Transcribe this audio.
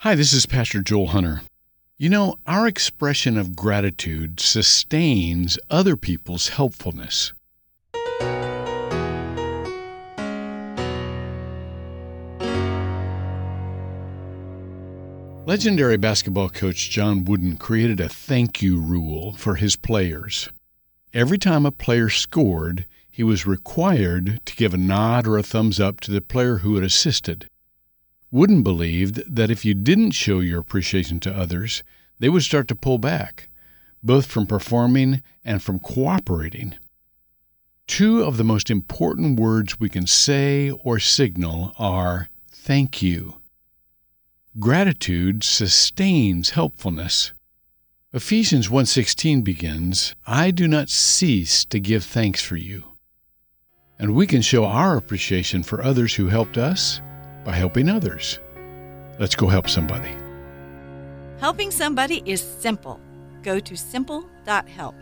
Hi, this is Pastor Joel Hunter. You know, our expression of gratitude sustains other people's helpfulness. Legendary basketball coach John Wooden created a thank you rule for his players. Every time a player scored, he was required to give a nod or a thumbs up to the player who had assisted. Wooden believed that if you didn't show your appreciation to others, they would start to pull back, both from performing and from cooperating. Two of the most important words we can say or signal are thank you. Gratitude sustains helpfulness. Ephesians 1:16 begins, "I do not cease to give thanks for you." And we can show our appreciation for others who helped us by helping others. Let's go help somebody. Helping somebody is simple. Go to simple.help.